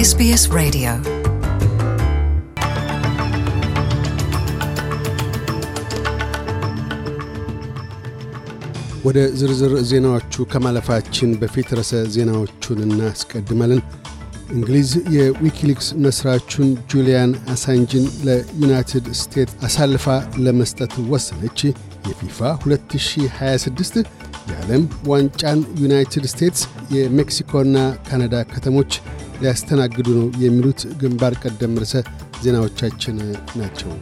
SBS Radio. ወደ ዝርዝር ዜናዎቹ ከማለፋችን በፊት ርዕሰ ዜናዎቹን እናስቀድማለን። እንግሊዝ የዊኪሊክስ መስራቹን ጁሊያን አሳንጅን ለዩናይትድ ስቴትስ አሳልፋ ለመስጠት ወሰነች። የፊፋ 2026 የዓለም ዋንጫን ዩናይትድ ስቴትስ፣ የሜክሲኮና ካናዳ ከተሞች ሊያስተናግዱ ነው የሚሉት ግንባር ቀደም ርዕሰ ዜናዎቻችን ናቸው።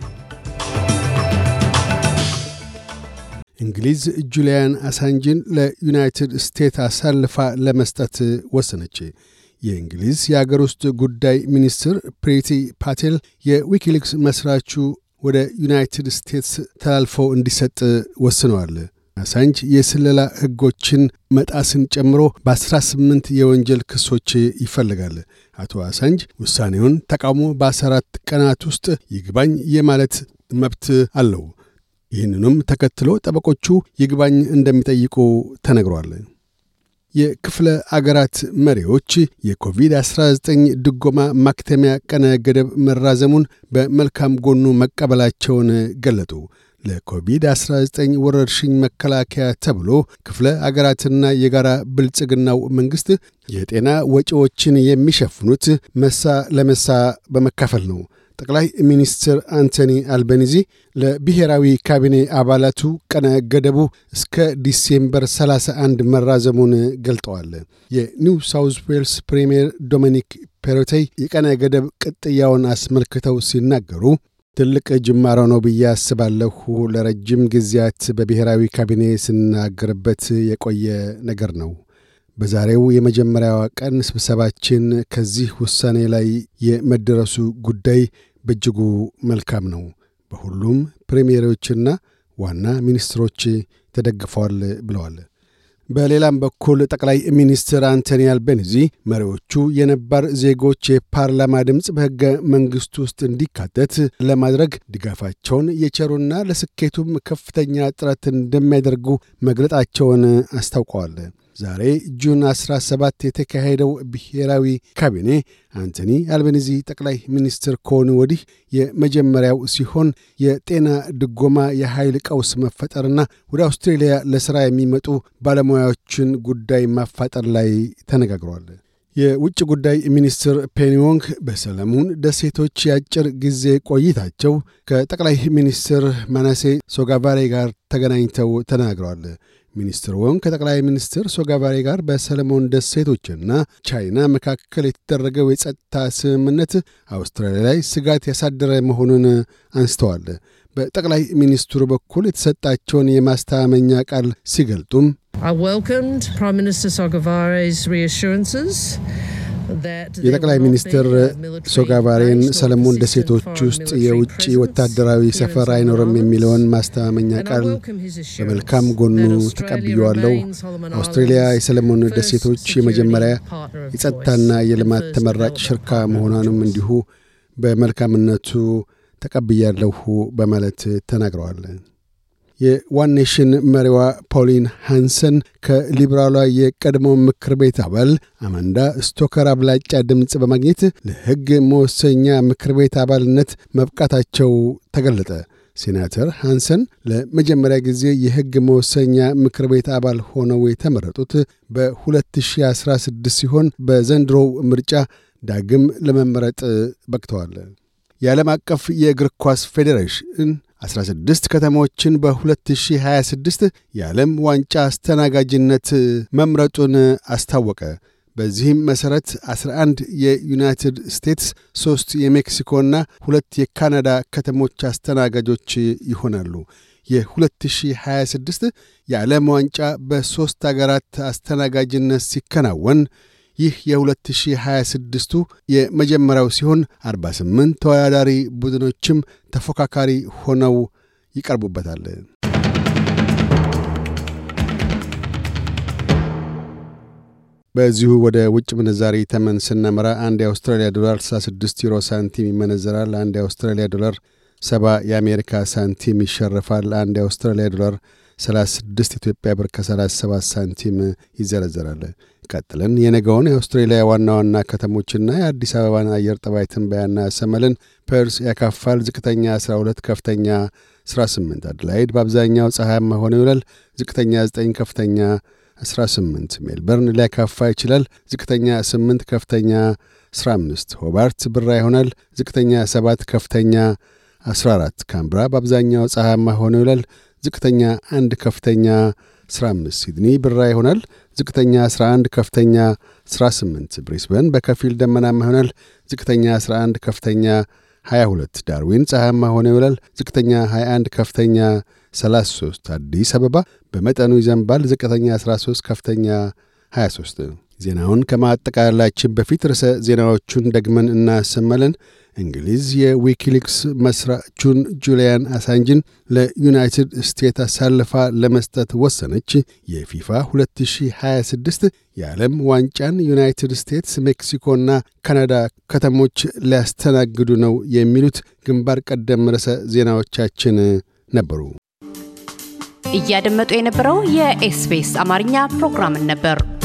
እንግሊዝ ጁሊያን አሳንጅን ለዩናይትድ ስቴትስ አሳልፋ ለመስጠት ወሰነች። የእንግሊዝ የአገር ውስጥ ጉዳይ ሚኒስትር ፕሪቲ ፓቴል የዊኪሊክስ መስራቹ ወደ ዩናይትድ ስቴትስ ተላልፈው እንዲሰጥ ወስነዋል። አሳንጅ የስለላ ሕጎችን መጣስን ጨምሮ በ18 የወንጀል ክሶች ይፈልጋል። አቶ አሳንጅ ውሳኔውን ተቃውሞ በ14 ቀናት ውስጥ ይግባኝ የማለት መብት አለው። ይህንኑም ተከትሎ ጠበቆቹ ይግባኝ እንደሚጠይቁ ተነግሯል። የክፍለ አገራት መሪዎች የኮቪድ-19 ድጎማ ማክተሚያ ቀነ ገደብ መራዘሙን በመልካም ጎኑ መቀበላቸውን ገለጡ። ለኮቪድ-19 ወረርሽኝ መከላከያ ተብሎ ክፍለ አገራትና የጋራ ብልጽግናው መንግሥት የጤና ወጪዎችን የሚሸፍኑት መሳ ለመሳ በመካፈል ነው። ጠቅላይ ሚኒስትር አንቶኒ አልበኒዚ ለብሔራዊ ካቢኔ አባላቱ ቀነ ገደቡ እስከ December 31 መራዘሙን ገልጠዋል። የኒው ሳውዝ ዌልስ ፕሪምየር ዶሚኒክ ፔሮቴይ የቀነ ገደብ ቅጥያውን አስመልክተው ሲናገሩ ትልቅ ጅማሮ ነው ብዬ አስባለሁ። ለረጅም ጊዜያት በብሔራዊ ካቢኔ ስናገርበት የቆየ ነገር ነው። በዛሬው የመጀመሪያዋ ቀን ስብሰባችን ከዚህ ውሳኔ ላይ የመደረሱ ጉዳይ በእጅጉ መልካም ነው። በሁሉም ፕሬምየሮችና ዋና ሚኒስትሮች ተደግፈዋል ብለዋል። በሌላም በኩል ጠቅላይ ሚኒስትር አንቶኒ አልቤኒዚ መሪዎቹ የነባር ዜጎች የፓርላማ ድምፅ በሕገ መንግሥቱ ውስጥ እንዲካተት ለማድረግ ድጋፋቸውን የቸሩና ለስኬቱም ከፍተኛ ጥረት እንደሚያደርጉ መግለጣቸውን አስታውቀዋል። ዛሬ ጁን 17 የተካሄደው ብሔራዊ ካቢኔ አንቶኒ አልቤኒዚ ጠቅላይ ሚኒስትር ከሆኑ ወዲህ የመጀመሪያው ሲሆን የጤና ድጎማ፣ የኃይል ቀውስ መፈጠርና ወደ አውስትሬልያ ለሥራ የሚመጡ ባለሙያዎችን ጉዳይ ማፋጠር ላይ ተነጋግሯል። የውጭ ጉዳይ ሚኒስትር ፔኒ ዎንግ በሰለሞን ደሴቶች የአጭር ጊዜ ቆይታቸው ከጠቅላይ ሚኒስትር ማናሴ ሶጋቫሬ ጋር ተገናኝተው ተናግረዋል። ሚኒስትር ወንግ ከጠቅላይ ሚኒስትር ሶጋቫሬ ጋር በሰለሞን ደሴቶችና ቻይና መካከል የተደረገው የጸጥታ ስምምነት አውስትራሊያ ላይ ስጋት ያሳደረ መሆኑን አንስተዋል። በጠቅላይ ሚኒስትሩ በኩል የተሰጣቸውን የማስተማመኛ ቃል ሲገልጡም የጠቅላይ ሚኒስትር ሶጋቫሬን ሰለሞን ደሴቶች ውስጥ የውጭ ወታደራዊ ሰፈር አይኖርም የሚለውን ማስተማመኛ ቃል በመልካም ጎኑ ተቀብየዋለሁ። አውስትሬልያ የሰለሞን ደሴቶች የመጀመሪያ የጸጥታና የልማት ተመራጭ ሽርካ መሆኗንም እንዲሁ በመልካምነቱ ተቀብያለሁ በማለት ተናግረዋል። የ One Nation መሪዋ ፖሊን ሃንሰን ከሊበራሏ የቀድሞ ምክር ቤት አባል አማንዳ ስቶከር አብላጫ ድምፅ በማግኘት ለሕግ መወሰኛ ምክር ቤት አባልነት መብቃታቸው ተገለጠ። ሴናተር ሃንሰን ለመጀመሪያ ጊዜ የሕግ መወሰኛ ምክር ቤት አባል ሆነው የተመረጡት በ2016 ሲሆን በዘንድሮው ምርጫ ዳግም ለመመረጥ በቅተዋል። የዓለም አቀፍ የእግር ኳስ ፌዴሬሽን 16 ከተሞችን በ2026 የዓለም ዋንጫ አስተናጋጅነት መምረጡን አስታወቀ። በዚህም መሠረት 11 የዩናይትድ ስቴትስ፣ ሦስት የሜክሲኮና ሁለት የካናዳ ከተሞች አስተናጋጆች ይሆናሉ። የ2026 የዓለም ዋንጫ በሦስት አገራት አስተናጋጅነት ሲከናወን ይህ የ2026ቱ የመጀመሪያው ሲሆን 48 ተወዳዳሪ ቡድኖችም ተፎካካሪ ሆነው ይቀርቡበታል። በዚሁ ወደ ውጭ ምንዛሪ ተመን ስናመራ አንድ የአውስትራሊያ ዶላር 66 ዩሮ ሳንቲም ይመነዘራል። አንድ የአውስትራሊያ ዶላር 70 የአሜሪካ ሳንቲም ይሸርፋል። አንድ የአውስትራሊያ ዶላር 36 ኢትዮጵያ ብር ከ37 ሳንቲም ይዘረዘራል። ቀጥለን የነገውን የአውስትሬሊያ ዋና ዋና ከተሞችና የአዲስ አበባን አየር ጠባይ ትንበያ እናሰማለን ፐርዝ ያካፋል። ዝቅተኛ 12፣ ከፍተኛ 18። አድላይድ በአብዛኛው ፀሐያማ ሆኖ ይውላል። ዝቅተኛ 9፣ ከፍተኛ 18። ሜልበርን ሊያካፋ ይችላል። ዝቅተኛ 8፣ ከፍተኛ 15። ሆባርት ብራ ይሆናል። ዝቅተኛ 7፣ ከፍተኛ 14። ካምብራ በአብዛኛው ፀሐያማ ሆኖ ይውላል። ዝቅተኛ 1፣ ከፍተኛ 15 ሲድኒ ብራ ይሆናል። ዝቅተኛ 11 ከፍተኛ 18 ብሪስበን በከፊል ደመናማ ይሆናል። ዝቅተኛ 11 ከፍተኛ 22 ዳርዊን ፀሐያማ ሆነ ይውላል። ዝቅተኛ 21 ከፍተኛ 33 አዲስ አበባ በመጠኑ ይዘንባል። ዝቅተኛ 13 ከፍተኛ 23 ዜናውን ከማጠቃላችን በፊት ርዕሰ ዜናዎቹን ደግመን እናሰማለን። እንግሊዝ የዊኪሊክስ መስራቹን ጁሊያን አሳንጅን ለዩናይትድ ስቴትስ አሳልፋ ለመስጠት ወሰነች። የፊፋ 2026 የዓለም ዋንጫን ዩናይትድ ስቴትስ፣ ሜክሲኮና ካናዳ ከተሞች ሊያስተናግዱ ነው። የሚሉት ግንባር ቀደም ርዕሰ ዜናዎቻችን ነበሩ። እያደመጡ የነበረው የ SBS አማርኛ ፕሮግራምን ነበር።